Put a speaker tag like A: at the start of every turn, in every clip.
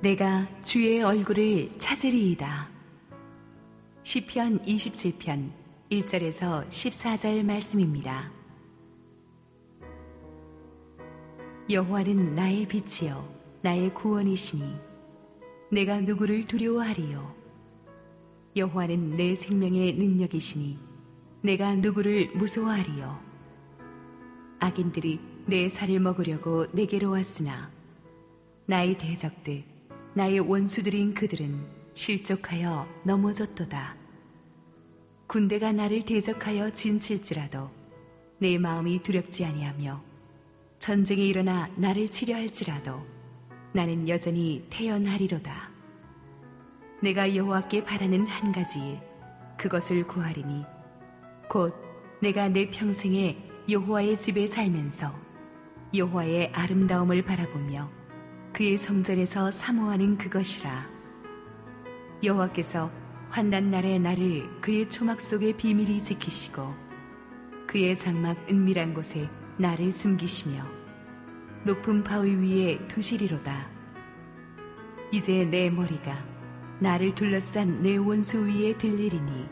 A: 내가 주의 얼굴을 찾으리이다. 시편 27편 1절에서 14절 말씀입니다. 여호와는 나의 빛이요 나의 구원이시니 내가 누구를 두려워하리요 여호와는 내 생명의 능력이시니 내가 누구를 무서워하리요 악인들이 내 살을 먹으려고 내게로 왔으나 나의 대적들 나의 원수들인 그들은 실족하여 넘어졌도다 군대가 나를 대적하여 진칠지라도 내 마음이 두렵지 아니하며 전쟁이 일어나 나를 치려할지라도 나는 여전히 태연하리로다. 내가 여호와께 바라는 한 가지 그것을 구하리니 곧 내가 내 평생에 여호와의 집에 살면서 여호와의 아름다움을 바라보며 그의 성전에서 사모하는 그것이라. 여호와께서 환난 날에 나를 그의 초막 속에 비밀히 지키시고 그의 장막 은밀한 곳에 나를 숨기시며 높은 바위 위에 두시리로다. 이제 내 머리가 나를 둘러싼 내 원수 위에 들리리니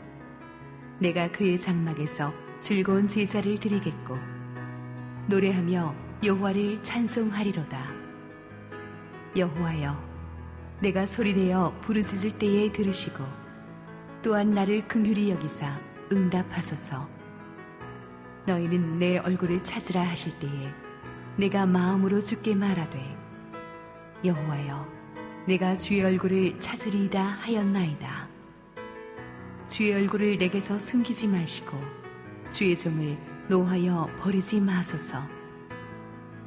A: 내가 그의 장막에서 즐거운 제사를 드리겠고 노래하며 여호와를 찬송하리로다. 여호와여 내가 소리내어 부르짖을 때에 들으시고 또한 나를 긍휼히 여기사 응답하소서. 너희는 내 얼굴을 찾으라 하실 때에 내가 마음으로 죽게 말하되 여호와여 내가 주의 얼굴을 찾으리이다 하였나이다. 주의 얼굴을 내게서 숨기지 마시고 주의 종을 노하여 버리지 마소서.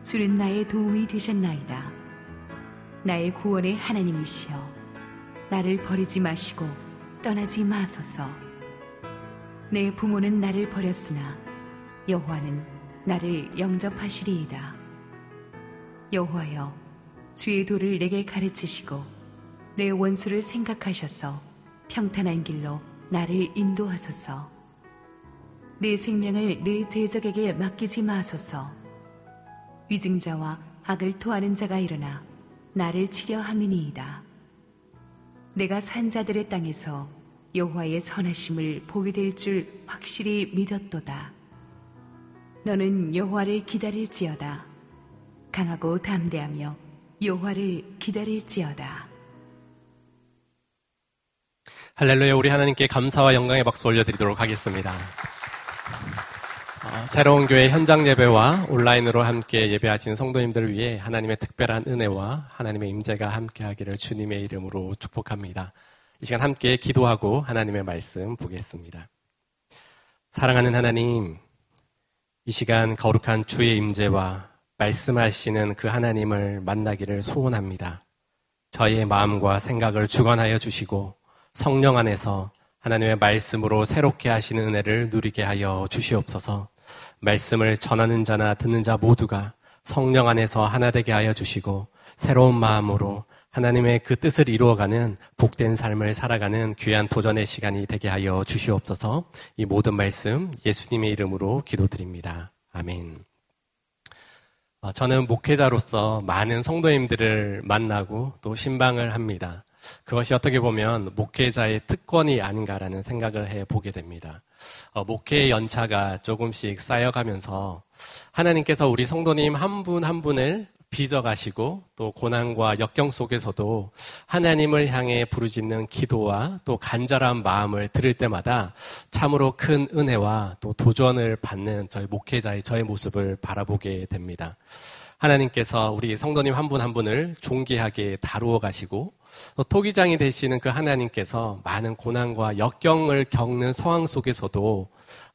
A: 주는 나의 도움이 되셨나이다. 나의 구원의 하나님이시여 나를 버리지 마시고 떠나지 마소서. 내 부모는 나를 버렸으나 여호와는 나를 영접하시리이다. 여호와여, 주의 도를 내게 가르치시고 내 원수를 생각하셔서 평탄한 길로 나를 인도하소서. 내 생명을 내 대적에게 맡기지 마소서. 위증자와 악을 토하는 자가 일어나 나를 치려 함이니이다. 내가 산자들의 땅에서 여호와의 선하심을 보게 될 줄 확실히 믿었도다. 너는 여호와를 기다릴지어다. 강하고 담대하며 여호와를 기다릴지어다.
B: 할렐루야 우리 하나님께 감사와 영광의 박수 올려드리도록 하겠습니다. 어, 새로운 교회 현장 예배와 온라인으로 함께 예배하시는 성도님들을 위해 하나님의 특별한 은혜와 하나님의 임재가 함께하기를 주님의 이름으로 축복합니다. 이 시간 함께 기도하고 하나님의 말씀 보겠습니다. 사랑하는 하나님, 이 시간 거룩한 주의 임재와 말씀하시는 그 하나님을 만나기를 소원합니다. 저희의 마음과 생각을 주관하여 주시고 성령 안에서 하나님의 말씀으로 새롭게 하시는 은혜를 누리게 하여 주시옵소서. 말씀을 전하는 자나 듣는 자 모두가 성령 안에서 하나 되게 하여 주시고 새로운 마음으로 하나님의 그 뜻을 이루어가는 복된 삶을 살아가는 귀한 도전의 시간이 되게 하여 주시옵소서 이 모든 말씀 예수님의 이름으로 기도드립니다. 아멘. 어, 저는 목회자로서 많은 성도님들을 만나고 또 신방을 합니다. 그것이 어떻게 보면 목회자의 특권이 아닌가라는 생각을 해 보게 됩니다. 어, 목회의 연차가 조금씩 쌓여가면서 하나님께서 우리 성도님 한 분한 한 분을 빚어가시고 또 고난과 역경 속에서도 하나님을 향해 부르짖는 기도와 또 간절한 마음을 들을 때마다 참으로 큰 은혜와 또 도전을 받는 저희 목회자의 저의 모습을 바라보게 됩니다. 하나님께서 우리 성도님 한 분한 한 분을 존귀하게 다루어 가시고 토기장이 되시는 그 하나님께서 많은 고난과 역경을 겪는 상황 속에서도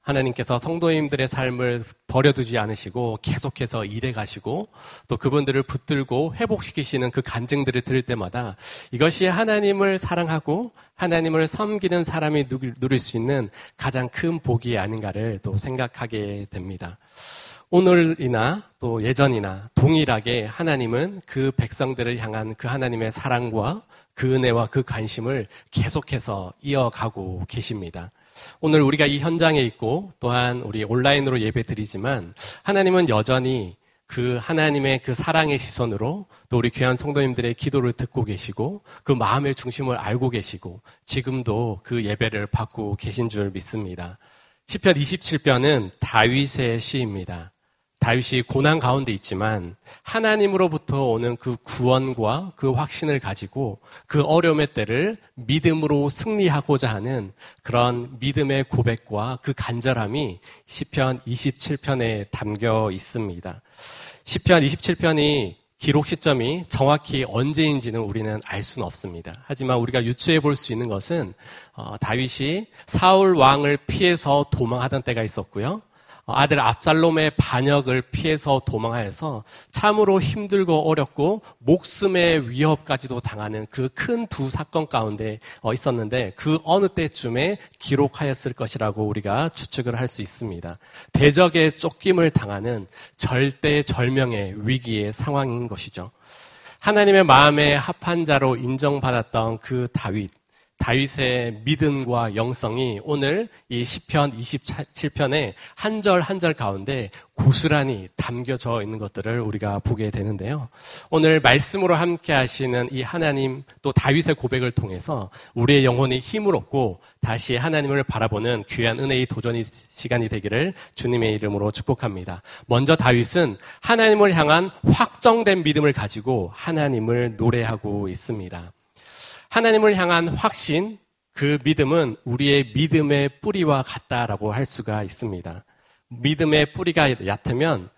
B: 하나님께서 성도님들의 삶을 버려두지 않으시고 계속해서 일해 가시고 또 그분들을 붙들고 회복시키시는 그 간증들을 들을 때마다 이것이 하나님을 사랑하고 하나님을 섬기는 사람이 누릴 수 있는 가장 큰 복이 아닌가를 또 생각하게 됩니다. 오늘이나 또 예전이나 동일하게 하나님은 그 백성들을 향한 그 하나님의 사랑과 그 은혜와 그 관심을 계속해서 이어가고 계십니다. 오늘 우리가 이 현장에 있고 또한 우리 온라인으로 예배 드리지만 하나님은 여전히 그 하나님의 그 사랑의 시선으로 또 우리 귀한 성도님들의 기도를 듣고 계시고 그 마음의 중심을 알고 계시고 지금도 그 예배를 받고 계신 줄 믿습니다. 시편 27편은 다윗의 시입니다. 다윗이 고난 가운데 있지만 하나님으로부터 오는 그 구원과 그 확신을 가지고 그 어려움의 때를 믿음으로 승리하고자 하는 그런 믿음의 고백과 그 간절함이 시편 27편에 담겨 있습니다. 시편 27편이 기록 시점이 정확히 언제인지는 우리는 알 수는 없습니다. 하지만 우리가 유추해 볼 수 있는 것은 어, 다윗이 사울 왕을 피해서 도망하던 때가 있었고요. 아들 압살롬의 반역을 피해서 도망하여서 참으로 힘들고 어렵고 목숨의 위협까지도 당하는 그 큰 두 사건 가운데 어, 있었는데 그 어느 때쯤에 기록하였을 것이라고 우리가 추측을 할 수 있습니다. 대적의 쫓김을 당하는 절대 절명의 위기의 상황인 것이죠. 하나님의 마음에 합한 자로 인정받았던 그 다윗. 다윗의 믿음과 영성이 오늘 이 시편 27편의 한 절 한 절 가운데 고스란히 담겨져 있는 것들을 우리가 보게 되는데요. 오늘 말씀으로 함께 하시는 이 하나님 또 다윗의 고백을 통해서 우리의 영혼이 힘을 얻고 다시 하나님을 바라보는 귀한 은혜의 도전이 시간이 되기를 주님의 이름으로 축복합니다. 먼저 다윗은 하나님을 향한 확정된 믿음을 가지고 하나님을 노래하고 있습니다. 하나님을 향한 확신, 그 믿음은 우리의 믿음의 뿌리와 같다라고 할 수가 있습니다. 믿음의 뿌리가 얕으면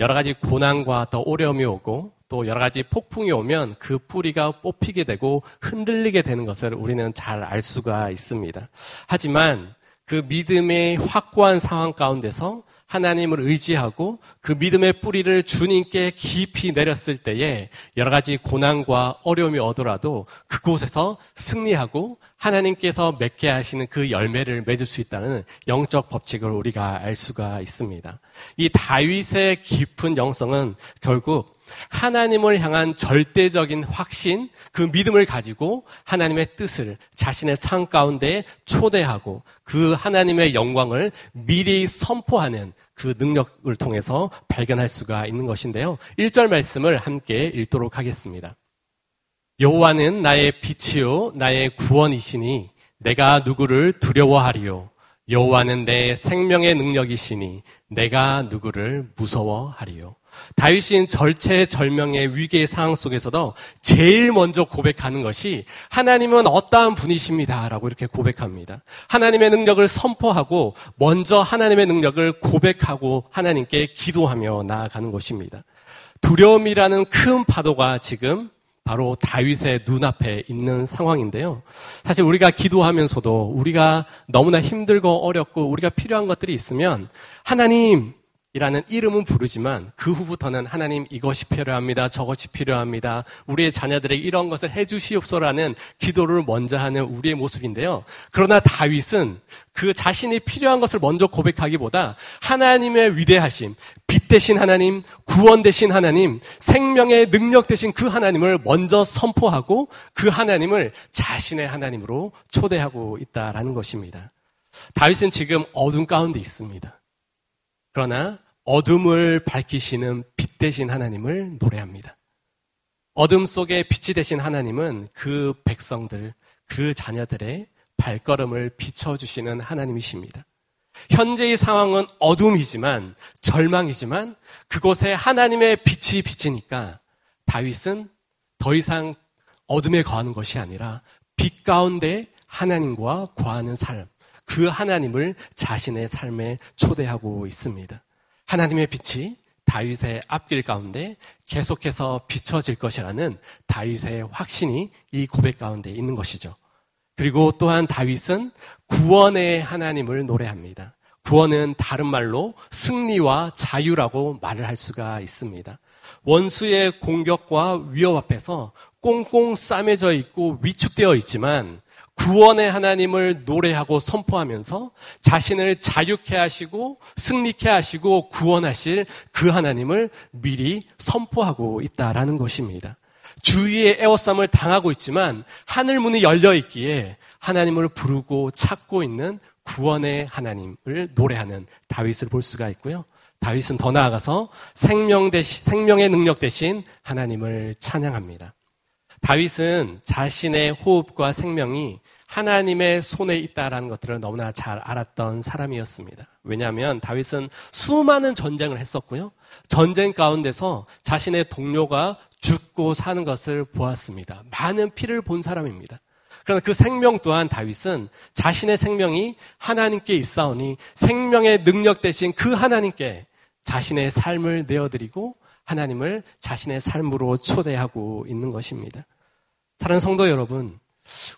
B: 여러 가지 고난과 더 어려움이 오고 또 여러 가지 폭풍이 오면 그 뿌리가 뽑히게 되고 흔들리게 되는 것을 우리는 잘 알 수가 있습니다. 하지만 그 믿음의 확고한 상황 가운데서 하나님을 의지하고 그 믿음의 뿌리를 주님께 깊이 내렸을 때에 여러 가지 고난과 어려움이 오더라도 그곳에서 승리하고 하나님께서 맺게 하시는 그 열매를 맺을 수 있다는 영적 법칙을 우리가 알 수가 있습니다. 이 다윗의 깊은 영성은 결국 하나님을 향한 절대적인 확신, 그 믿음을 가지고 하나님의 뜻을 자신의 삶 가운데 초대하고 그 하나님의 영광을 미리 선포하는 그 능력을 통해서 발견할 수가 있는 것인데요. 1절 말씀을 함께 읽도록 하겠습니다. 여호와는 나의 빛이요 나의 구원이시니 내가 누구를 두려워하리요 여호와는 내 생명의 능력이시니 내가 누구를 무서워하리요 다윗인 절체절명의 위기의 상황 속에서도 제일 먼저 고백하는 것이 하나님은 어떠한 분이십니다라고 이렇게 고백합니다. 하나님의 능력을 선포하고 먼저 하나님의 능력을 고백하고 하나님께 기도하며 나아가는 것입니다. 두려움이라는 큰 파도가 지금 바로 다윗의 눈앞에 있는 상황인데요. 사실 우리가 기도하면서도 우리가 너무나 힘들고 어렵고 우리가 필요한 것들이 있으면 하나님 이라는 이름은 부르지만 그 후부터는 하나님 이것이 필요합니다. 저것이 필요합니다. 우리의 자녀들에게 이런 것을 해주시옵소라는 기도를 먼저 하는 우리의 모습인데요. 그러나 다윗은 그 자신이 필요한 것을 먼저 고백하기보다 하나님의 위대하심, 빛 대신 하나님, 구원 대신 하나님, 생명의 능력 대신 그 하나님을 먼저 선포하고 그 하나님을 자신의 하나님으로 초대하고 있다라는 것입니다. 다윗은 지금 어둠 가운데 있습니다. 그러나 어둠을 밝히시는 빛 대신 하나님을 노래합니다. 어둠 속에 빛이 되신 하나님은 그 백성들, 그 자녀들의 발걸음을 비춰주시는 하나님이십니다. 현재의 상황은 어둠이지만, 절망이지만, 그곳에 하나님의 빛이 비치니까 다윗은 더 이상 어둠에 거하는 것이 아니라 빛 가운데 하나님과 거하는 삶, 그 하나님을 자신의 삶에 초대하고 있습니다. 하나님의 빛이 다윗의 앞길 가운데 계속해서 비춰질 것이라는 다윗의 확신이 이 고백 가운데 있는 것이죠. 그리고 또한 다윗은 구원의 하나님을 노래합니다. 구원은 다른 말로 승리와 자유라고 말을 할 수가 있습니다. 원수의 공격과 위협 앞에서 꽁꽁 싸매져 있고 위축되어 있지만 구원의 하나님을 노래하고 선포하면서 자신을 자유케 하시고 승리케 하시고 구원하실 그 하나님을 미리 선포하고 있다라는 것입니다. 주위의 애워쌈을 당하고 있지만 하늘 문이 열려 있기에 하나님을 부르고 찾고 있는 구원의 하나님을 노래하는 다윗을 볼 수가 있고요. 다윗은 더 나아가서 생명 대신, 생명의 능력 대신 하나님을 찬양합니다. 다윗은 자신의 호흡과 생명이 하나님의 손에 있다라는 것들을 너무나 잘 알았던 사람이었습니다. 왜냐하면 다윗은 수많은 전쟁을 했었고요. 전쟁 가운데서 자신의 동료가 죽고 사는 것을 보았습니다. 많은 피를 본 사람입니다. 그러나 그 생명 또한 다윗은 자신의 생명이 하나님께 있사오니 생명의 능력 대신 그 하나님께 자신의 삶을 내어드리고 하나님을 자신의 삶으로 초대하고 있는 것입니다. 사랑하는 성도 여러분,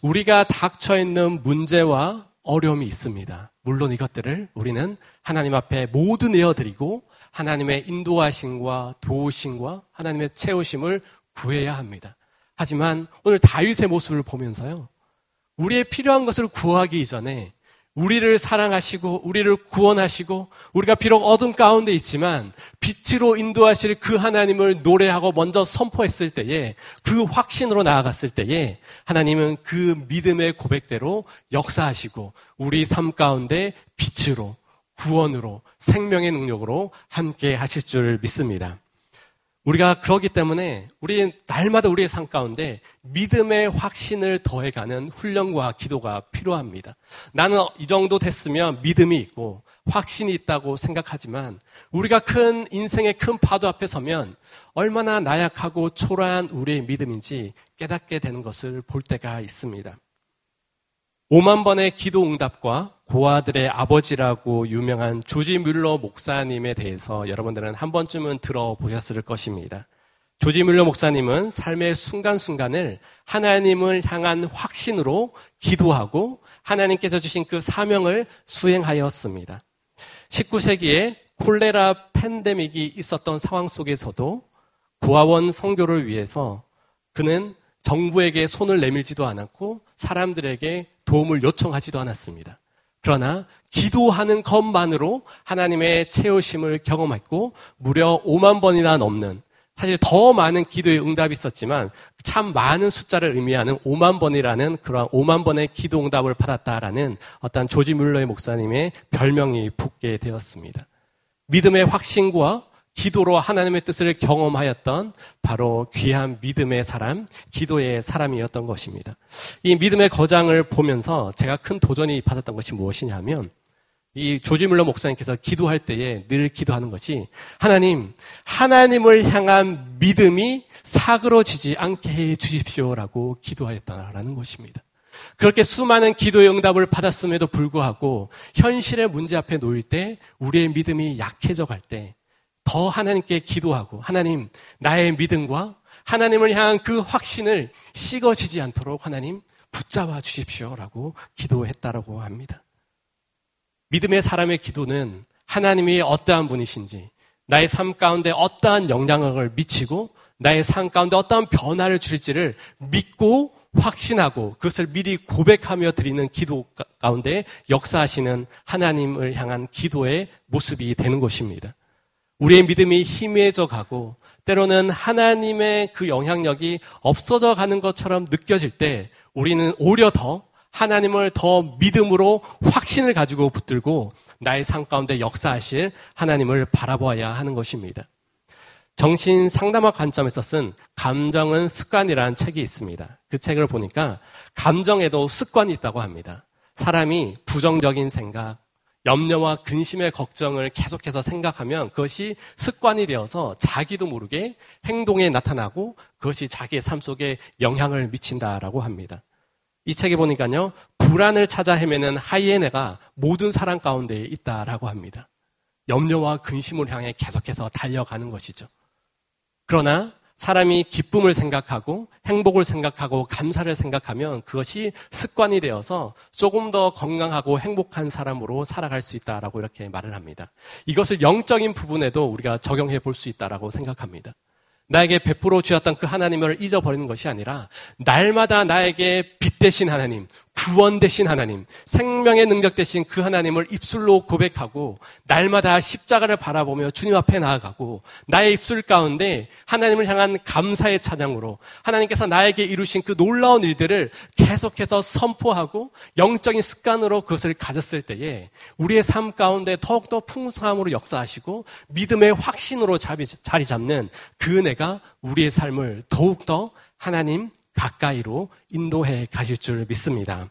B: 우리가 닥쳐 있는 문제와 어려움이 있습니다. 물론 이것들을 우리는 하나님 앞에 모두 내어드리고 하나님의 인도하심과 도우심과 하나님의 채우심을 구해야 합니다. 하지만 오늘 다윗의 모습을 보면서요. 우리의 필요한 것을 구하기 이전에 우리를 사랑하시고 우리를 구원하시고 우리가 비록 어둠 가운데 있지만 빛으로 인도하실 그 하나님을 노래하고 먼저 선포했을 때에 그 확신으로 나아갔을 때에 하나님은 그 믿음의 고백대로 역사하시고 우리 삶 가운데 빛으로 구원으로 생명의 능력으로 함께 하실 줄 믿습니다. 우리가 그러기 때문에 우리 날마다 우리의 삶 가운데 믿음의 확신을 더해가는 훈련과 기도가 필요합니다. 나는 이 정도 됐으면 믿음이 있고 확신이 있다고 생각하지만 우리가 큰 인생의 큰 파도 앞에 서면 얼마나 나약하고 초라한 우리의 믿음인지 깨닫게 되는 것을 볼 때가 있습니다. 5만 번의 기도 응답과 고아들의 아버지라고 유명한 조지 뮬러 목사님에 대해서 여러분들은 한 번쯤은 들어보셨을 것입니다. 조지 뮬러 목사님은 삶의 순간순간을 하나님을 향한 확신으로 기도하고 하나님께서 주신 그 사명을 수행하였습니다. 19세기에 콜레라 팬데믹이 있었던 상황 속에서도 고아원 성교를 위해서 그는 정부에게 손을 내밀지도 않았고 사람들에게 도움을 요청하지도 않았습니다. 그러나 기도하는 것만으로 하나님의 채우심을 경험했고 무려 5만 번이나 넘는 사실 더 많은 기도의 응답이 있었지만 참 많은 숫자를 의미하는 5만 번이라는 그러한 5만 번의 기도 응답을 받았다라는 어떤 조지 뮬러의 목사님의 별명이 붙게 되었습니다. 믿음의 확신과 기도로 하나님의 뜻을 경험하였던 바로 귀한 믿음의 사람, 기도의 사람이었던 것입니다. 이 믿음의 거장을 보면서 제가 큰 도전이 받았던 것이 무엇이냐면 이 조지 물러 목사님께서 기도할 때에 늘 기도하는 것이 하나님, 하나님을 향한 믿음이 사그러지지 않게 해 주십시오라고 기도하였다라는 것입니다. 그렇게 수많은 기도의 응답을 받았음에도 불구하고 현실의 문제 앞에 놓일 때 우리의 믿음이 약해져 갈 때 더 하나님께 기도하고 하나님 나의 믿음과 하나님을 향한 그 확신을 식어지지 않도록 하나님 붙잡아 주십시오라고 기도했다라고 합니다. 믿음의 사람의 기도는 하나님이 어떠한 분이신지 나의 삶 가운데 어떠한 영향력을 미치고 나의 삶 가운데 어떠한 변화를 줄지를 믿고 확신하고 그것을 미리 고백하며 드리는 기도 가운데 역사하시는 하나님을 향한 기도의 모습이 되는 것입니다. 우리의 믿음이 희미해져 가고 때로는 하나님의 그 영향력이 없어져 가는 것처럼 느껴질 때 우리는 오히려 더 하나님을 더 믿음으로 확신을 가지고 붙들고 나의 삶 가운데 역사하실 하나님을 바라보아야 하는 것입니다. 정신 상담학 관점에서 쓴 감정은 습관이라는 책이 있습니다. 그 책을 보니까 감정에도 습관이 있다고 합니다. 사람이 부정적인 생각, 염려와 근심의 걱정을 계속해서 생각하면 그것이 습관이 되어서 자기도 모르게 행동에 나타나고 그것이 자기의 삶 속에 영향을 미친다라고 합니다. 이 책에 보니까요, 불안을 찾아 헤매는 하이에네가 모든 사람 가운데 있다라고 합니다. 염려와 근심을 향해 계속해서 달려가는 것이죠. 그러나 사람이 기쁨을 생각하고 행복을 생각하고 감사를 생각하면 그것이 습관이 되어서 조금 더 건강하고 행복한 사람으로 살아갈 수 있다라고 이렇게 말을 합니다. 이것을 영적인 부분에도 우리가 적용해 볼 수 있다라고 생각합니다. 나에게 베풀어 주셨던 그 하나님을 잊어버리는 것이 아니라 날마다 나에게 빛 대신 하나님, 구원 되신 하나님, 생명의 능력 되신 그 하나님을 입술로 고백하고 날마다 십자가를 바라보며 주님 앞에 나아가고 나의 입술 가운데 하나님을 향한 감사의 찬양으로 하나님께서 나에게 이루신 그 놀라운 일들을 계속해서 선포하고 영적인 습관으로 그것을 가졌을 때에 우리의 삶 가운데 더욱더 풍성함으로 역사하시고 믿음의 확신으로 자리 잡는 그 은혜 가 우리의 삶을 더욱더 하나님 가까이로 인도해 가실 줄 믿습니다.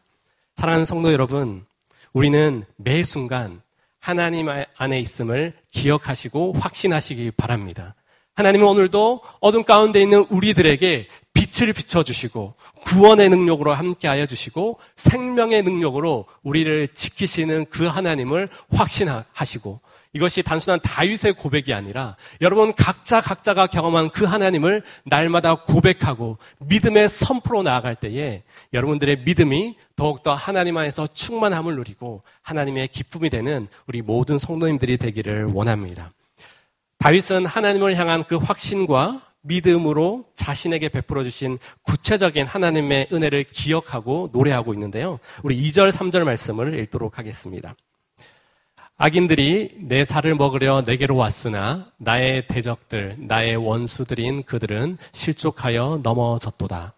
B: 사랑하는 성도 여러분, 우리는 매 순간 하나님 안에 있음을 기억하시고 확신하시기 바랍니다. 하나님은 오늘도 어둠 가운데 있는 우리들에게 빛을 비춰주시고 구원의 능력으로 함께하여 주시고 생명의 능력으로 우리를 지키시는 그 하나님을 확신하시고 이것이 단순한 다윗의 고백이 아니라 여러분 각자 각자가 경험한 그 하나님을 날마다 고백하고 믿음의 선포로 나아갈 때에 여러분들의 믿음이 더욱더 하나님 안에서 충만함을 누리고 하나님의 기쁨이 되는 우리 모든 성도님들이 되기를 원합니다. 다윗은 하나님을 향한 그 확신과 믿음으로 자신에게 베풀어 주신 구체적인 하나님의 은혜를 기억하고 노래하고 있는데요. 우리 2절, 3절 말씀을 읽도록 하겠습니다. 악인들이 내 살을 먹으려 내게로 왔으나 나의 대적들, 나의 원수들인 그들은 실족하여 넘어졌도다.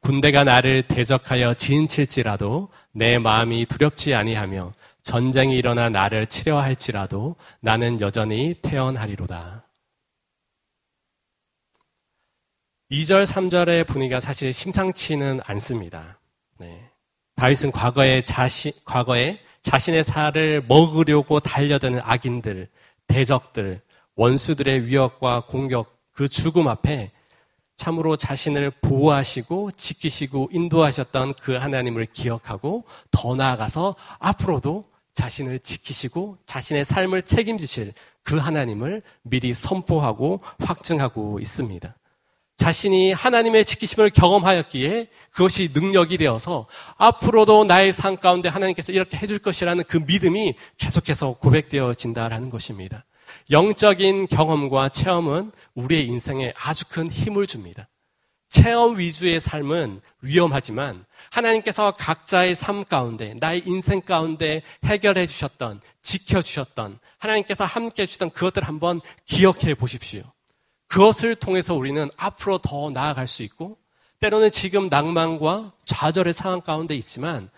B: 군대가 나를 대적하여 진칠지라도 내 마음이 두렵지 아니하며 전쟁이 일어나 나를 치려 할지라도 나는 여전히 태어나리로다. 2절, 3절의 분위기가 사실 심상치는 않습니다. 네. 다윗은 과거에 자신, 과거에 자신의 살을 먹으려고 달려드는 악인들, 대적들, 원수들의 위협과 공격, 그 죽음 앞에 참으로 자신을 보호하시고 지키시고 인도하셨던 그 하나님을 기억하고 더 나아가서 앞으로도 자신을 지키시고 자신의 삶을 책임지실 그 하나님을 미리 선포하고 확증하고 있습니다. 자신이 하나님의 지키심을 경험하였기에 그것이 능력이 되어서 앞으로도 나의 삶 가운데 하나님께서 이렇게 해줄 것이라는 그 믿음이 계속해서 고백되어진다라는 것입니다. 영적인 경험과 체험은 우리의 인생에 아주 큰 힘을 줍니다. 체험 위주의 삶은 위험하지만 하나님께서 각자의 삶 가운데, 나의 인생 가운데 해결해 주셨던, 지켜 주셨던, 하나님께서 함께 해주셨던 그것들 한번 기억해 보십시오. 그것을 통해서 우리는 앞으로 더 나아갈 수 있고 때로는 지금 낭만과 좌절의 상황 가운데 있지만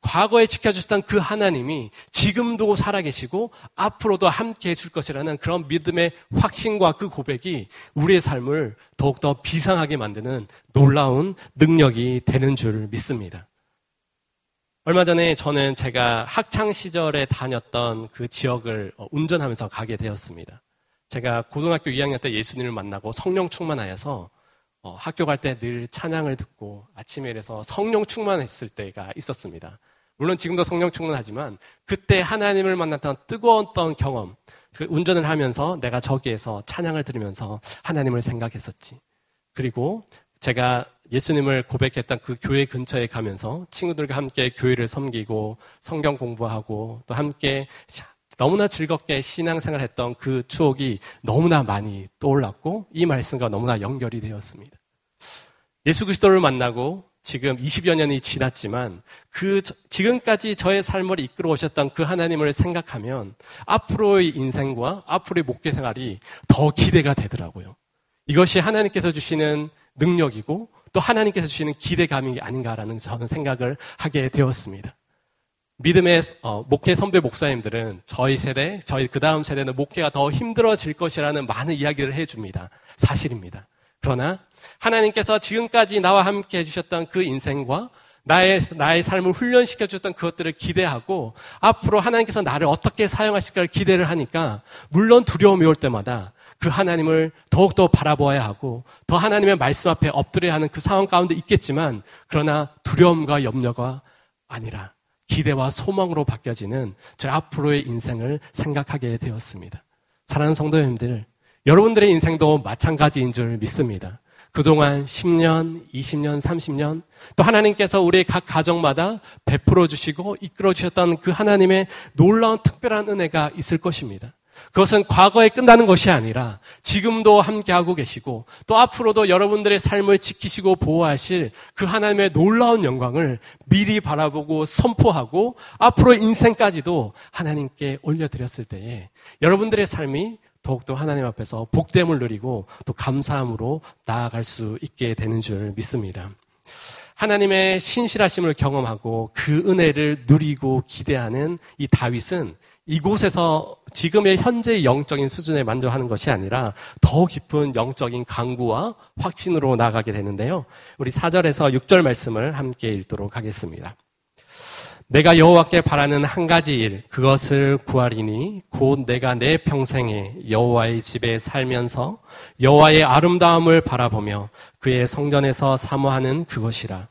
B: 과거에 지켜주셨던 그 하나님이 지금도 살아계시고 앞으로도 함께 해줄 것이라는 그런 믿음의 확신과 그 고백이 우리의 삶을 더욱더 비상하게 만드는 놀라운 능력이 되는 줄 믿습니다. 얼마 전에 저는 제가 학창 시절에 다녔던 그 지역을 운전하면서 가게 되었습니다. 제가 고등학교 2학년 때 예수님을 만나고 성령 충만하여서 어, 학교 갈 때 늘 찬양을 듣고 아침에 일어서 성령 충만했을 때가 있었습니다. 물론 지금도 성령 충만하지만 그때 하나님을 만났던 뜨거웠던 경험, 그 운전을 하면서 내가 저기에서 찬양을 들으면서 하나님을 생각했었지. 그리고 제가 예수님을 고백했던 그 교회 근처에 가면서 친구들과 함께 교회를 섬기고 성경 공부하고 또 함께 너무나 즐겁게 신앙생활 했던 그 추억이 너무나 많이 떠올랐고 이 말씀과 너무나 연결이 되었습니다. 예수 그리스도를 만나고 지금 20여 년이 지났지만 그 지금까지 저의 삶을 이끌어 오셨던 그 하나님을 생각하면 앞으로의 인생과 앞으로의 목회 생활이 더 기대가 되더라고요. 이것이 하나님께서 주시는 능력이고 또 하나님께서 주시는 기대감이 아닌가라는 저는 생각을 하게 되었습니다. 믿음의 어, 목회 선배 목사님들은 저희 세대, 저희 그 다음 세대는 목회가 더 힘들어질 것이라는 많은 이야기를 해줍니다. 사실입니다. 그러나 하나님께서 지금까지 나와 함께 해주셨던 그 인생과 나의, 나의 삶을 훈련시켜 주셨던 그것들을 기대하고 앞으로 하나님께서 나를 어떻게 사용하실까를 기대를 하니까 물론 두려움이 올 때마다 그 하나님을 더욱더 바라보아야 하고 더 하나님의 말씀 앞에 엎드려야 하는 그 상황 가운데 있겠지만 그러나 두려움과 염려가 아니라 기대와 소망으로 바뀌어지는 저 앞으로의 인생을 생각하게 되었습니다. 사랑하는 성도님들, 여러분들의 인생도 마찬가지인 줄 믿습니다. 그동안 10년, 20년, 30년, 또 하나님께서 우리 각 가정마다 베풀어 주시고 이끌어 주셨던 그 하나님의 놀라운 특별한 은혜가 있을 것입니다. 그것은 과거에 끝나는 것이 아니라 지금도 함께하고 계시고 또 앞으로도 여러분들의 삶을 지키시고 보호하실 그 하나님의 놀라운 영광을 미리 바라보고 선포하고 앞으로 인생까지도 하나님께 올려드렸을 때에 여러분들의 삶이 더욱더 하나님 앞에서 복됨을 누리고 또 감사함으로 나아갈 수 있게 되는 줄 믿습니다. 하나님의 신실하심을 경험하고 그 은혜를 누리고 기대하는 이 다윗은 이곳에서 지금의 현재의 영적인 수준에 만족하는 것이 아니라 더 깊은 영적인 강구와 확신으로 나가게 되는데요. 우리 4절에서 6절 말씀을 함께 읽도록 하겠습니다. 내가 여호와께 바라는 한 가지 일 그것을 구하리니 곧 내가 내 평생에 여호와의 집에 살면서 여호와의 아름다움을 바라보며 그의 성전에서 사모하는 그것이라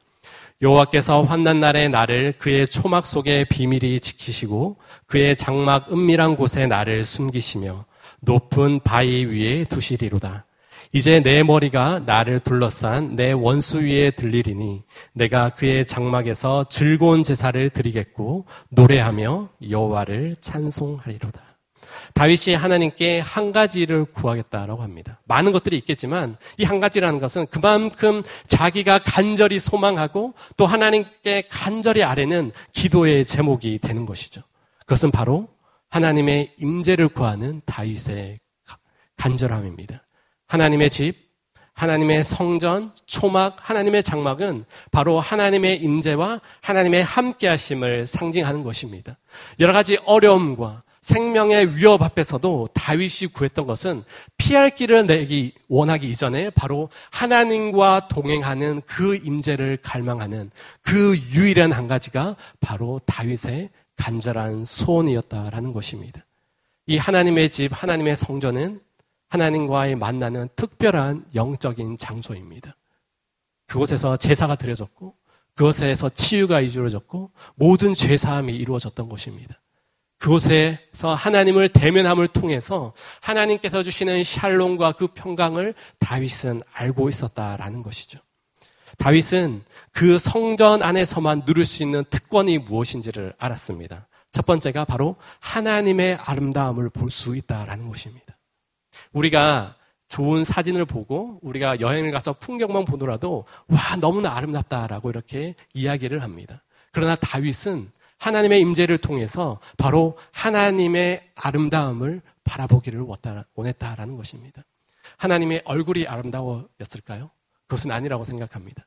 B: 여호와께서 환난 날에 나를 그의 초막 속에 비밀히 지키시고 그의 장막 은밀한 곳에 나를 숨기시며 높은 바위 위에 두시리로다. 이제 내 머리가 나를 둘러싼 내 원수 위에 들리리니 내가 그의 장막에서 즐거운 제사를 드리겠고 노래하며 여호와를 찬송하리로다. 다윗이 하나님께 한 가지를 구하겠다라고 합니다. 많은 것들이 있겠지만 이 한 가지라는 것은 그만큼 자기가 간절히 소망하고 또 하나님께 간절히 아뢰는 기도의 제목이 되는 것이죠. 그것은 바로 하나님의 임재를 구하는 다윗의 간절함입니다. 하나님의 집, 하나님의 성전, 초막, 하나님의 장막은 바로 하나님의 임재와 하나님의 함께하심을 상징하는 것입니다. 여러 가지 어려움과 생명의 위협 앞에서도 다윗이 구했던 것은 피할 길을 내기 원하기 이전에 바로 하나님과 동행하는 그 임재를 갈망하는 그 유일한 한 가지가 바로 다윗의 간절한 소원이었다라는 것입니다. 이 하나님의 집, 하나님의 성전은 하나님과의 만나는 특별한 영적인 장소입니다. 그곳에서 제사가 드려졌고 그곳에서 치유가 이루어졌고 모든 죄사함이 이루어졌던 것입니다. 그곳에서 하나님을 대면함을 통해서 하나님께서 주시는 샬롬과 그 평강을 다윗은 알고 있었다라는 것이죠. 다윗은 그 성전 안에서만 누릴 수 있는 특권이 무엇인지를 알았습니다. 첫 번째가 바로 하나님의 아름다움을 볼 수 있다라는 것입니다. 우리가 좋은 사진을 보고 우리가 여행을 가서 풍경만 보더라도 와 너무나 아름답다라고 이렇게 이야기를 합니다. 그러나 다윗은 하나님의 임재를 통해서 바로 하나님의 아름다움을 바라보기를 원했다라는 것입니다. 하나님의 얼굴이 아름다워였을까요? 그것은 아니라고 생각합니다.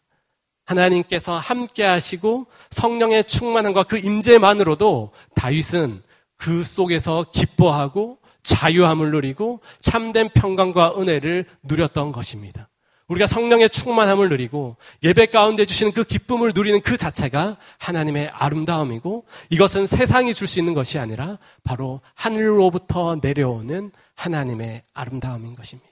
B: 하나님께서 함께 하시고 성령의 충만함과 그 임재만으로도 다윗은 그 속에서 기뻐하고 자유함을 누리고 참된 평강과 은혜를 누렸던 것입니다. 우리가 성령의 충만함을 누리고 예배 가운데 주시는 그 기쁨을 누리는 그 자체가 하나님의 아름다움이고 이것은 세상이 줄 수 있는 것이 아니라 바로 하늘로부터 내려오는 하나님의 아름다움인 것입니다.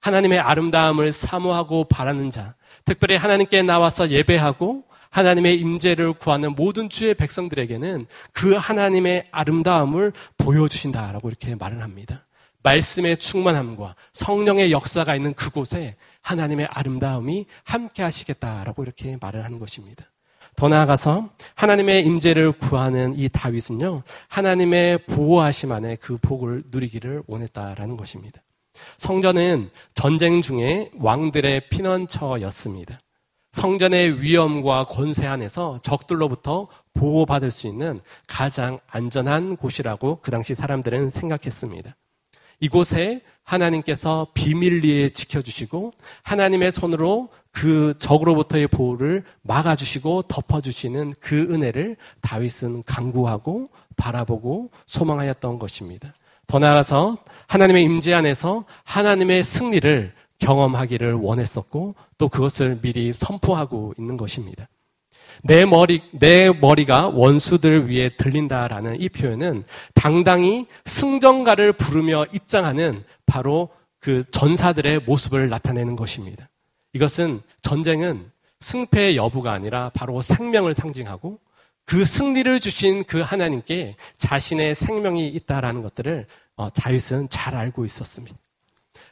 B: 하나님의 아름다움을 사모하고 바라는 자, 특별히 하나님께 나와서 예배하고 하나님의 임재를 구하는 모든 주의 백성들에게는 그 하나님의 아름다움을 보여주신다라고 이렇게 말을 합니다. 말씀의 충만함과 성령의 역사가 있는 그곳에 하나님의 아름다움이 함께 하시겠다라고 이렇게 말을 하는 것입니다. 더 나아가서 하나님의 임재를 구하는 이 다윗은요. 하나님의 보호하심 안에 그 복을 누리기를 원했다라는 것입니다. 성전은 전쟁 중에 왕들의 피난처였습니다. 성전의 위험과 권세 안에서 적들로부터 보호받을 수 있는 가장 안전한 곳이라고 그 당시 사람들은 생각했습니다. 이곳에 하나님께서 비밀리에 지켜주시고 하나님의 손으로 그 적으로부터의 보호를 막아주시고 덮어주시는 그 은혜를 다윗은 강구하고 바라보고 소망하였던 것입니다. 더 나아가서 하나님의 임재 안에서 하나님의 승리를 경험하기를 원했었고 또 그것을 미리 선포하고 있는 것입니다. 내 머리, 내 머리가 원수들 위에 들린다라는 이 표현은 당당히 승전가를 부르며 입장하는 바로 그 전사들의 모습을 나타내는 것입니다. 이것은 전쟁은 승패의 여부가 아니라 바로 생명을 상징하고 그 승리를 주신 그 하나님께 자신의 생명이 있다라는 것들을 어, 다윗은 잘 알고 있었습니다.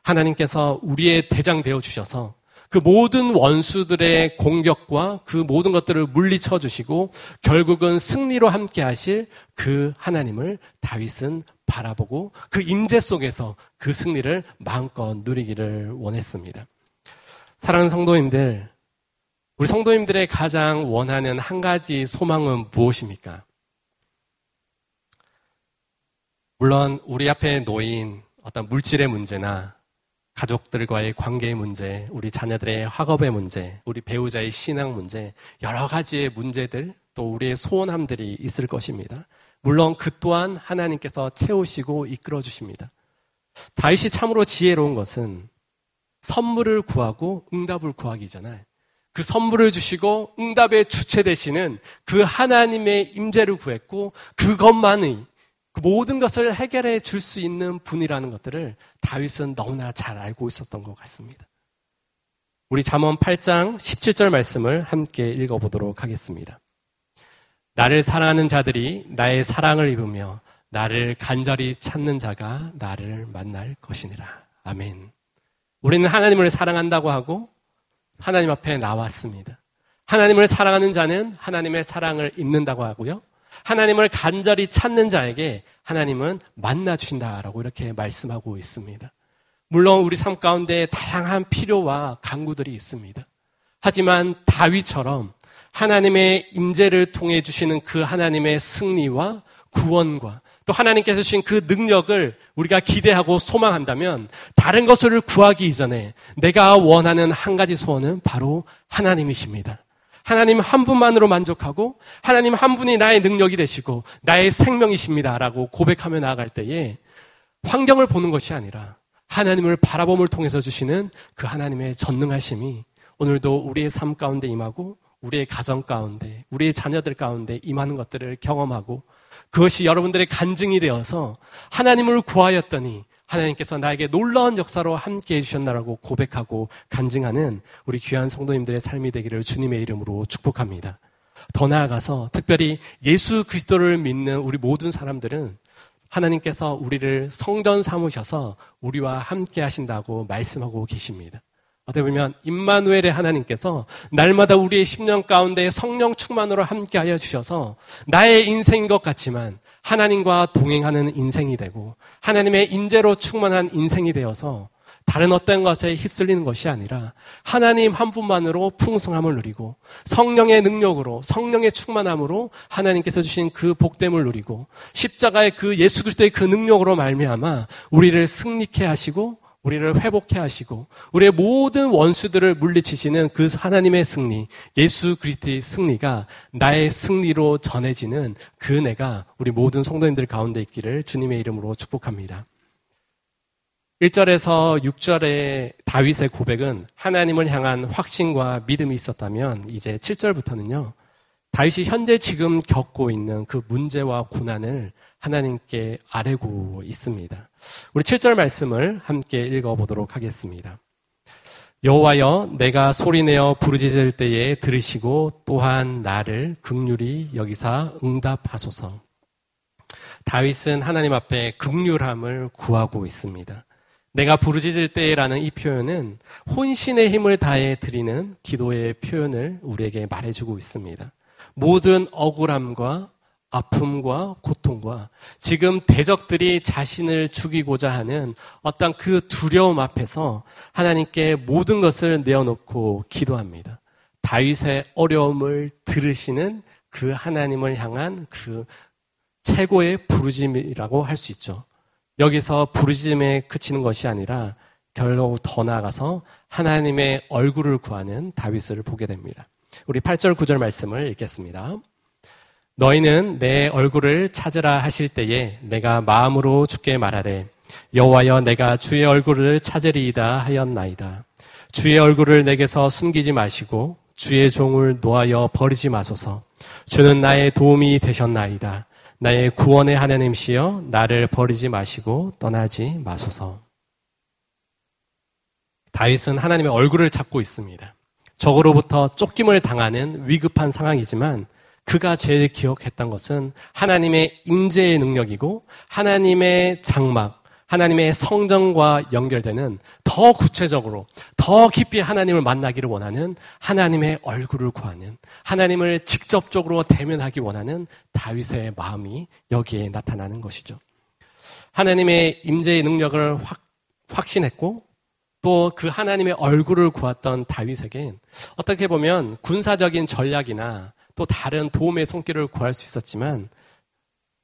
B: 하나님께서 우리의 대장 되어 주셔서 그 모든 원수들의 공격과 그 모든 것들을 물리쳐 주시고 결국은 승리로 함께 하실 그 하나님을 다윗은 바라보고 그 임재 속에서 그 승리를 마음껏 누리기를 원했습니다. 사랑하는 성도님들, 우리 성도님들의 가장 원하는 한 가지 소망은 무엇입니까? 물론 우리 앞에 놓인 어떤 물질의 문제나 가족들과의 관계의 문제, 우리 자녀들의 학업의 문제, 우리 배우자의 신앙 문제, 여러 가지의 문제들, 또 우리의 소원함들이 있을 것입니다. 물론 그 또한 하나님께서 채우시고 이끌어 주십니다. 다윗이 참으로 지혜로운 것은 선물을 구하고 응답을 구하기잖아요. 그 선물을 주시고 응답의 주체 되시는 그 하나님의 임재를 구했고 그것만의 그 모든 것을 해결해 줄 수 있는 분이라는 것들을 다윗은 너무나 잘 알고 있었던 것 같습니다. 우리 잠언 8장 17절 말씀을 함께 읽어보도록 하겠습니다. 나를 사랑하는 자들이 나의 사랑을 입으며 나를 간절히 찾는 자가 나를 만날 것이니라. 아멘. 우리는 하나님을 사랑한다고 하고 하나님 앞에 나왔습니다. 하나님을 사랑하는 자는 하나님의 사랑을 입는다고 하고요. 하나님을 간절히 찾는 자에게 하나님은 만나 주신다라고 이렇게 말씀하고 있습니다. 물론 우리 삶 가운데 다양한 필요와 강구들이 있습니다. 하지만 다윗처럼 하나님의 임재를 통해 주시는 그 하나님의 승리와 구원과 또 하나님께서 주신 그 능력을 우리가 기대하고 소망한다면 다른 것을 구하기 이전에 내가 원하는 한 가지 소원은 바로 하나님이십니다. 하나님 한 분만으로 만족하고 하나님 한 분이 나의 능력이 되시고 나의 생명이십니다라고 고백하며 나아갈 때에 환경을 보는 것이 아니라 하나님을 바라봄을 통해서 주시는 그 하나님의 전능하심이 오늘도 우리의 삶 가운데 임하고 우리의 가정 가운데 우리의 자녀들 가운데 임하는 것들을 경험하고 그것이 여러분들의 간증이 되어서 하나님을 구하였더니 하나님께서 나에게 놀라운 역사로 함께 해주셨나라고 고백하고 간증하는 우리 귀한 성도님들의 삶이 되기를 주님의 이름으로 축복합니다. 더 나아가서 특별히 예수 그리스도를 믿는 우리 모든 사람들은 하나님께서 우리를 성전 삼으셔서 우리와 함께 하신다고 말씀하고 계십니다. 어떻게 보면 임마누엘의 하나님께서 날마다 우리의 10년 가운데 성령 충만으로 함께하여 주셔서 나의 인생인 것 같지만 하나님과 동행하는 인생이 되고 하나님의 인재로 충만한 인생이 되어서 다른 어떤 것에 휩쓸리는 것이 아니라 하나님 한 분만으로 풍성함을 누리고 성령의 능력으로 성령의 충만함으로 하나님께서 주신 그 복됨을 누리고 십자가의 그 예수 그리스도의 그 능력으로 말미암아 우리를 승리케 하시고 우리를 회복해 하시고 우리의 모든 원수들을 물리치시는 그 하나님의 승리, 예수 그리스도의 승리가 나의 승리로 전해지는 그 내가 우리 모든 성도님들 가운데 있기를 주님의 이름으로 축복합니다. 1절에서 6절의 다윗의 고백은 하나님을 향한 확신과 믿음이 있었다면 이제 7절부터는요. 다윗이 현재 지금 겪고 있는 그 문제와 고난을 하나님께 아뢰고 있습니다. 우리 7절 말씀을 함께 읽어보도록 하겠습니다. 여호와여 내가 소리내어 부르짖을 때에 들으시고 또한 나를 극률이 여기사 응답하소서. 다윗은 하나님 앞에 극률함을 구하고 있습니다. 내가 부르짖을 때라는 이 표현은 혼신의 힘을 다해 드리는 기도의 표현을 우리에게 말해주고 있습니다. 모든 억울함과 아픔과 고통과 지금 대적들이 자신을 죽이고자 하는 어떤 그 두려움 앞에서 하나님께 모든 것을 내어놓고 기도합니다. 다윗의 어려움을 들으시는 그 하나님을 향한 그 최고의 부르짐이라고 할 수 있죠. 여기서 부르짐에 그치는 것이 아니라 결국 더 나아가서 하나님의 얼굴을 구하는 다윗을 보게 됩니다. 우리 8절 9절 말씀을 읽겠습니다. 너희는 내 얼굴을 찾으라 하실 때에 내가 마음으로 죽게 말하되 여호와여 내가 주의 얼굴을 찾으리이다 하였나이다. 주의 얼굴을 내게서 숨기지 마시고 주의 종을 놓아여 버리지 마소서. 주는 나의 도움이 되셨나이다. 나의 구원의 하나님시여 나를 버리지 마시고 떠나지 마소서. 다윗은 하나님의 얼굴을 찾고 있습니다. 적으로부터 쫓김을 당하는 위급한 상황이지만 그가 제일 기억했던 것은 하나님의 임재의 능력이고 하나님의 장막, 하나님의 성정과 연결되는 더 구체적으로 더 깊이 하나님을 만나기를 원하는 하나님의 얼굴을 구하는 하나님을 직접적으로 대면하기 원하는 다윗의 마음이 여기에 나타나는 것이죠. 하나님의 임재의 능력을 확, 확신했고 또 그 하나님의 얼굴을 구했던 다윗에겐 어떻게 보면 군사적인 전략이나 또 다른 도움의 손길을 구할 수 있었지만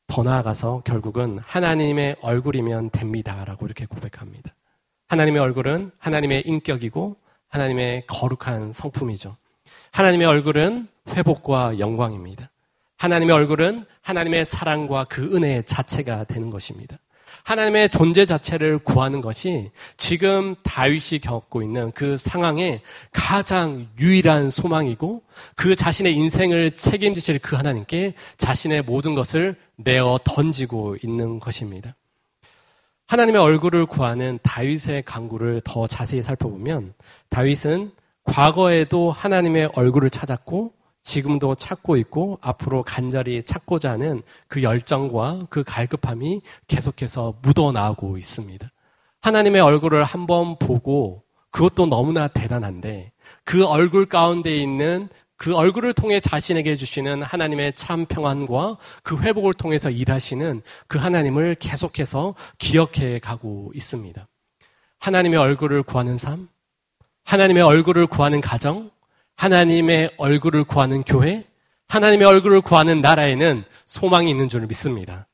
B: 더 나아가서 결국은 하나님의 얼굴이면 됩니다라고 이렇게 고백합니다. 하나님의 얼굴은 하나님의 인격이고 하나님의 거룩한 성품이죠. 하나님의 얼굴은 회복과 영광입니다. 하나님의 얼굴은 하나님의 사랑과 그 은혜 자체가 되는 것입니다. 하나님의 존재 자체를 구하는 것이 지금 다윗이 겪고 있는 그 상황의 가장 유일한 소망이고 그 자신의 인생을 책임지실 그 하나님께 자신의 모든 것을 내어 던지고 있는 것입니다. 하나님의 얼굴을 구하는 다윗의 강구를 더 자세히 살펴보면 다윗은 과거에도 하나님의 얼굴을 찾았고 지금도 찾고 있고 앞으로 간절히 찾고자 하는 그 열정과 그 갈급함이 계속해서 묻어나오고 있습니다. 하나님의 얼굴을 한번 보고 그것도 너무나 대단한데 그 얼굴 가운데 있는 그 얼굴을 통해 자신에게 주시는 하나님의 참 평안과 그 회복을 통해서 일하시는 그 하나님을 계속해서 기억해 가고 있습니다. 하나님의 얼굴을 구하는 삶, 하나님의 얼굴을 구하는 가정, 하나님의 얼굴을 구하는 교회, 하나님의 얼굴을 구하는 나라에는 소망이 있는 줄 믿습니다.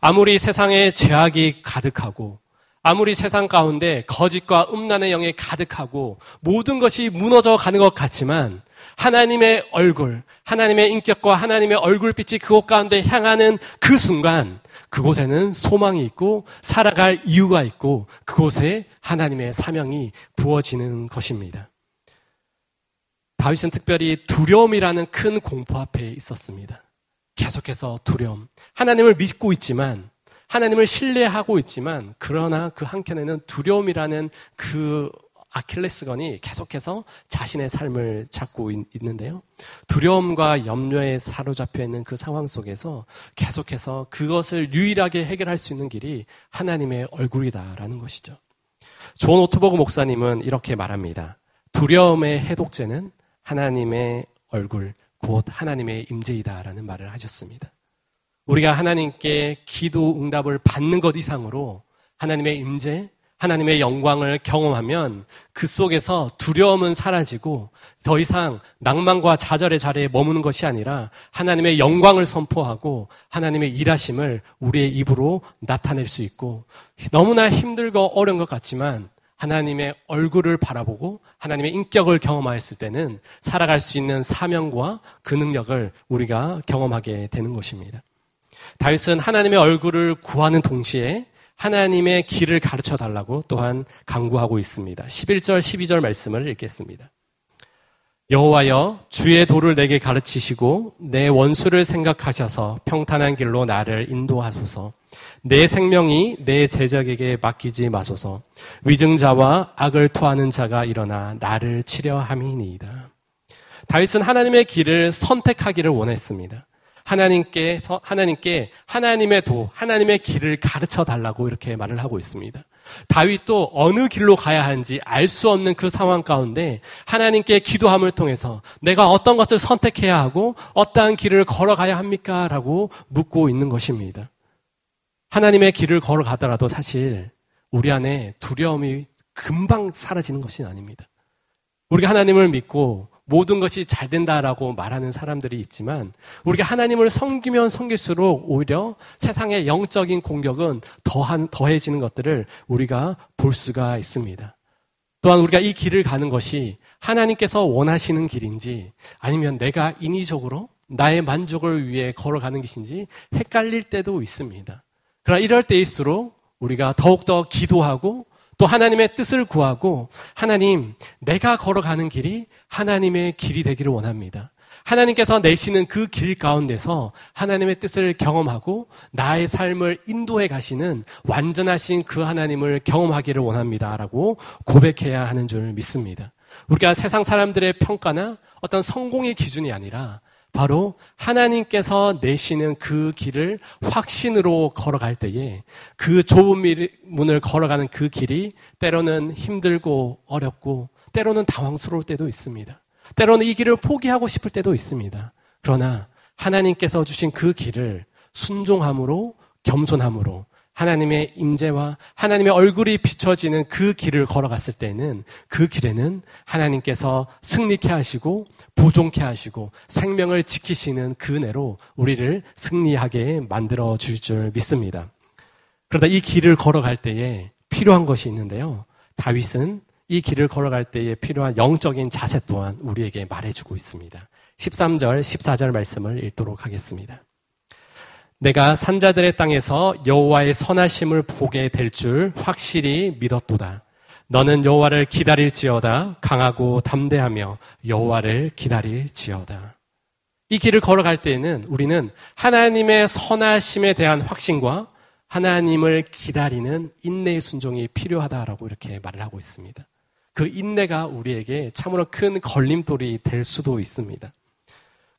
B: 아무리 세상에 죄악이 가득하고 아무리 세상 가운데 거짓과 음란의 영에 가득하고 모든 것이 무너져 가는 것 같지만 하나님의 얼굴, 하나님의 인격과 하나님의 얼굴빛이 그곳 가운데 향하는 그 순간 그곳에는 소망이 있고 살아갈 이유가 있고 그곳에 하나님의 사명이 부어지는 것입니다. 다윗은 특별히 두려움이라는 큰 공포 앞에 있었습니다. 계속해서 두려움. 하나님을 믿고 있지만, 하나님을 신뢰하고 있지만, 그러나 그 한켠에는 두려움이라는 그 아킬레스건이 계속해서 자신의 삶을 찾고 있, 는데요 두려움과 염려에 사로잡혀 있는 그 상황 속에서 계속해서 그것을 유일하게 해결할 수 있는 길이 하나님의 얼굴이다라는 것이죠. 존 오트버그 목사님은 이렇게 말합니다. 두려움의 해독제는 하나님의 얼굴, 곧 하나님의 임재이다라는 말을 하셨습니다. 우리가 하나님께 기도 응답을 받는 것 이상으로 하나님의 임재, 하나님의 영광을 경험하면 그 속에서 두려움은 사라지고 더 이상 낙망과 좌절의 자리에 머무는 것이 아니라 하나님의 영광을 선포하고 하나님의 일하심을 우리의 입으로 나타낼 수 있고 너무나 힘들고 어려운 것 같지만 하나님의 얼굴을 바라보고 하나님의 인격을 경험하였을 때는 살아갈 수 있는 사명과 그 능력을 우리가 경험하게 되는 것입니다. 다윗은 하나님의 얼굴을 구하는 동시에 하나님의 길을 가르쳐 달라고 또한 강구하고 있습니다. 11절, 12절 말씀을 읽겠습니다. 여호와여 주의 도를 내게 가르치시고 내 원수를 생각하셔서 평탄한 길로 나를 인도하소서. 내 생명이 내 제적에게 맡기지 마소서. 위증자와 악을 토하는 자가 일어나 나를 치려 함이니이다. 다윗은 하나님의 길을 선택하기를 원했습니다. 하나님께 하나님께 하나님의 도, 하나님의 길을 가르쳐 달라고 이렇게 말을 하고 있습니다. 다윗도 어느 길로 가야 하는지 알 수 없는 그 상황 가운데 하나님께 기도함을 통해서 내가 어떤 것을 선택해야 하고 어떠한 길을 걸어가야 합니까? 라고 묻고 있는 것입니다. 하나님의 길을 걸어가더라도 사실 우리 안에 두려움이 금방 사라지는 것이 아닙니다. 우리가 하나님을 믿고 모든 것이 잘 된다라고 말하는 사람들이 있지만 우리가 하나님을 섬기면 섬길수록 오히려 세상의 영적인 공격은 더한 더해지는 것들을 우리가 볼 수가 있습니다. 또한 우리가 이 길을 가는 것이 하나님께서 원하시는 길인지 아니면 내가 인위적으로 나의 만족을 위해 걸어가는 것인지 헷갈릴 때도 있습니다. 그러나 이럴 때일수록 우리가 더욱더 기도하고 또 하나님의 뜻을 구하고 하나님, 내가 걸어가는 길이 하나님의 길이 되기를 원합니다. 하나님께서 내시는 그 길 가운데서 하나님의 뜻을 경험하고 나의 삶을 인도해 가시는 완전하신 그 하나님을 경험하기를 원합니다. 라고 고백해야 하는 줄 믿습니다. 우리가 세상 사람들의 평가나 어떤 성공의 기준이 아니라 바로 하나님께서 내시는 그 길을 확신으로 걸어갈 때에 그 좁은 문을 걸어가는 그 길이 때로는 힘들고 어렵고 때로는 당황스러울 때도 있습니다. 때로는 이 길을 포기하고 싶을 때도 있습니다. 그러나 하나님께서 주신 그 길을 순종함으로 겸손함으로 하나님의 임재와 하나님의 얼굴이 비춰지는 그 길을 걸어갔을 때는 그 길에는 하나님께서 승리케 하시고 보존케 하시고 생명을 지키시는 그 은혜로 우리를 승리하게 만들어 줄 줄 믿습니다. 그러다 이 길을 걸어갈 때에 필요한 것이 있는데요. 다윗은 이 길을 걸어갈 때에 필요한 영적인 자세 또한 우리에게 말해주고 있습니다. 13절, 14절 말씀을 읽도록 하겠습니다. 내가 산자들의 땅에서 여호와의 선하심을 보게 될 줄 확실히 믿었도다. 너는 여호와를 기다릴지어다 강하고 담대하며 여호와를 기다릴지어다. 이 길을 걸어갈 때에는 우리는 하나님의 선하심에 대한 확신과 하나님을 기다리는 인내의 순종이 필요하다라고 이렇게 말을 하고 있습니다. 그 인내가 우리에게 참으로 큰 걸림돌이 될 수도 있습니다.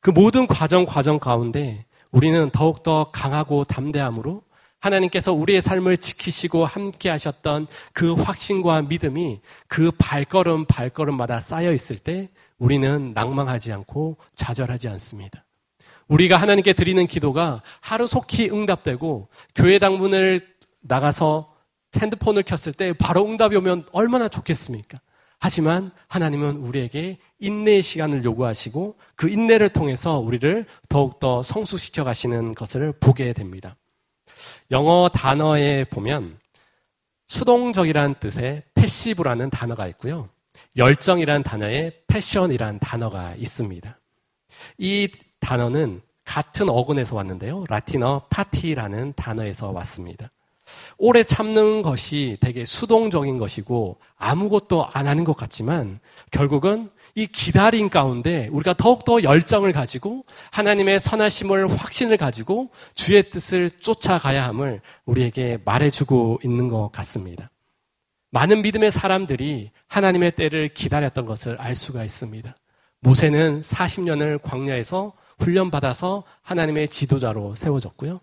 B: 그 모든 과정 과정 가운데 우리는 더욱더 강하고 담대함으로 하나님께서 우리의 삶을 지키시고 함께 하셨던 그 확신과 믿음이 그 발걸음 발걸음마다 쌓여 있을 때 우리는 낭망하지 않고 좌절하지 않습니다. 우리가 하나님께 드리는 기도가 하루속히 응답되고 교회 당문을 나가서 핸드폰을 켰을 때 바로 응답이 오면 얼마나 좋겠습니까? 하지만 하나님은 우리에게 인내의 시간을 요구하시고 그 인내를 통해서 우리를 더욱더 성숙시켜 가시는 것을 보게 됩니다. 영어 단어에 보면 수동적이라는 뜻의 passive라는 단어가 있고요. 열정이라는 단어에 passion이라는 단어가 있습니다. 이 단어는 같은 어근에서 왔는데요. 라틴어 pati라는 단어에서 왔습니다. 오래 참는 것이 되게 수동적인 것이고 아무것도 안 하는 것 같지만 결국은 이 기다림 가운데 우리가 더욱더 열정을 가지고 하나님의 선하심을 확신을 가지고 주의 뜻을 쫓아가야 함을 우리에게 말해주고 있는 것 같습니다. 많은 믿음의 사람들이 하나님의 때를 기다렸던 것을 알 수가 있습니다. 모세는 40년을 광야에서 훈련받아서 하나님의 지도자로 세워졌고요.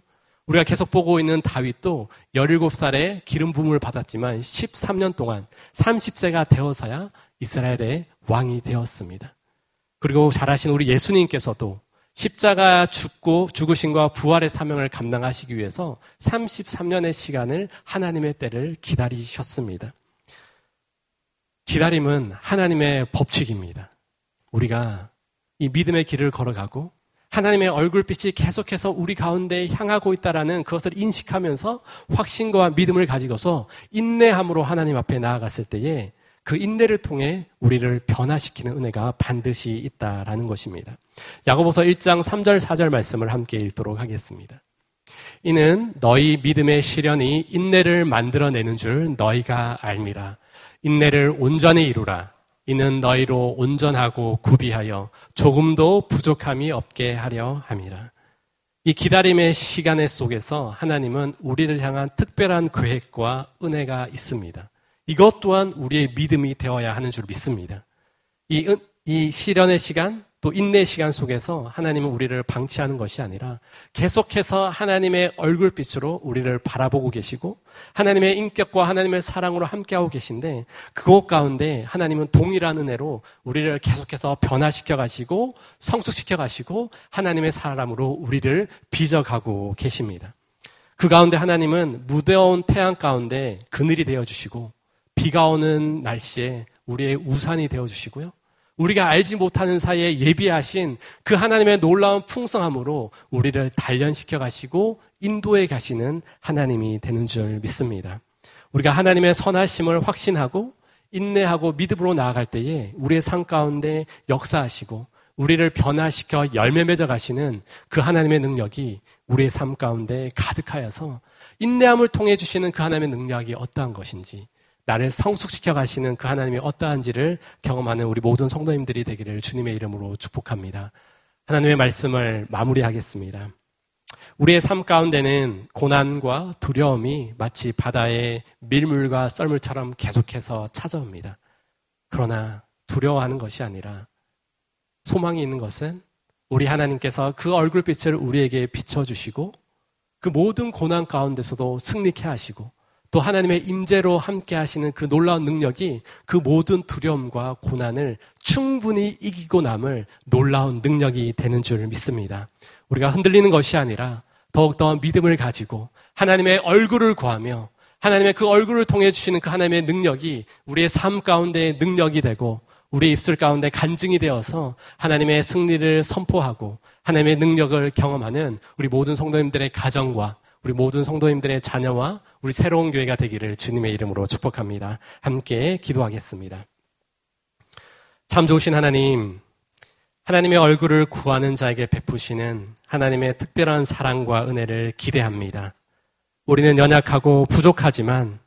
B: 우리가 계속 보고 있는 다윗도 17살에 기름 부음을 받았지만 13년 동안 30세가 되어서야 이스라엘의 왕이 되었습니다. 그리고 잘하신 우리 예수님께서도 십자가 죽고 죽으신과 부활의 사명을 감당하시기 위해서 33년의 시간을 하나님의 때를 기다리셨습니다. 기다림은 하나님의 법칙입니다. 우리가 이 믿음의 길을 걸어가고 하나님의 얼굴빛이 계속해서 우리 가운데 향하고 있다라는 그것을 인식하면서 확신과 믿음을 가지고서 인내함으로 하나님 앞에 나아갔을 때에 그 인내를 통해 우리를 변화시키는 은혜가 반드시 있다라는 것입니다. 야고보서 1장 3절 4절 말씀을 함께 읽도록 하겠습니다. 이는 너희 믿음의 시련이 인내를 만들어내는 줄 너희가 알미라. 인내를 온전히 이루라. 이는 너희로 온전하고 구비하여 조금도 부족함이 없게 하려 함이라. 이 기다림의 시간의 속에서 하나님은 우리를 향한 특별한 계획과 은혜가 있습니다. 이것 또한 우리의 믿음이 되어야 하는 줄 믿습니다. 이, 이 시련의 시간, 또 인내 시간 속에서 하나님은 우리를 방치하는 것이 아니라 계속해서 하나님의 얼굴빛으로 우리를 바라보고 계시고 하나님의 인격과 하나님의 사랑으로 함께하고 계신데 그것 가운데 하나님은 동일한 은혜로 우리를 계속해서 변화시켜 가시고 성숙시켜 가시고 하나님의 사람으로 우리를 빚어가고 계십니다. 그 가운데 하나님은 무더운 태양 가운데 그늘이 되어 주시고 비가 오는 날씨에 우리의 우산이 되어 주시고요. 우리가 알지 못하는 사이에 예비하신 그 하나님의 놀라운 풍성함으로 우리를 단련시켜 가시고 인도해 가시는 하나님이 되는 줄 믿습니다. 우리가 하나님의 선하심을 확신하고 인내하고 믿음으로 나아갈 때에 우리의 삶 가운데 역사하시고 우리를 변화시켜 열매 맺어 가시는 그 하나님의 능력이 우리의 삶 가운데 가득하여서 인내함을 통해 주시는 그 하나님의 능력이 어떠한 것인지 나를 성숙시켜 가시는 그 하나님이 어떠한지를 경험하는 우리 모든 성도님들이 되기를 주님의 이름으로 축복합니다. 하나님의 말씀을 마무리하겠습니다. 우리의 삶 가운데는 고난과 두려움이 마치 바다의 밀물과 썰물처럼 계속해서 찾아옵니다. 그러나 두려워하는 것이 아니라 소망이 있는 것은 우리 하나님께서 그 얼굴빛을 우리에게 비춰주시고 그 모든 고난 가운데서도 승리케 하시고 또 하나님의 임재로 함께 하시는 그 놀라운 능력이 그 모든 두려움과 고난을 충분히 이기고 남을 놀라운 능력이 되는 줄 믿습니다. 우리가 흔들리는 것이 아니라 더욱더 믿음을 가지고 하나님의 얼굴을 구하며 하나님의 그 얼굴을 통해 주시는 그 하나님의 능력이 우리의 삶 가운데 능력이 되고 우리의 입술 가운데 간증이 되어서 하나님의 승리를 선포하고 하나님의 능력을 경험하는 우리 모든 성도님들의 가정과 우리 모든 성도님들의 자녀와 우리 새로운 교회가 되기를 주님의 이름으로 축복합니다. 함께 기도하겠습니다. 참 좋으신 하나님, 하나님의 얼굴을 구하는 자에게 베푸시는 하나님의 특별한 사랑과 은혜를 기대합니다. 우리는 연약하고 부족하지만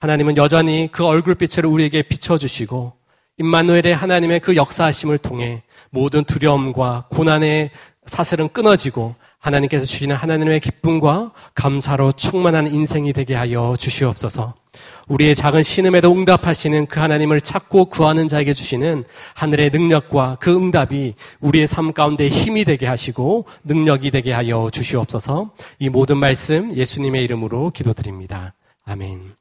B: 하나님은 여전히 그 얼굴빛을 우리에게 비춰주시고 임마누엘의 하나님의 그 역사하심을 통해 모든 두려움과 고난의 사슬은 끊어지고 하나님께서 주시는 하나님의 기쁨과 감사로 충만한 인생이 되게 하여 주시옵소서. 우리의 작은 신음에도 응답하시는 그 하나님을 찾고 구하는 자에게 주시는 하늘의 능력과 그 응답이 우리의 삶 가운데 힘이 되게 하시고 능력이 되게 하여 주시옵소서. 이 모든 말씀 예수님의 이름으로 기도드립니다. 아멘.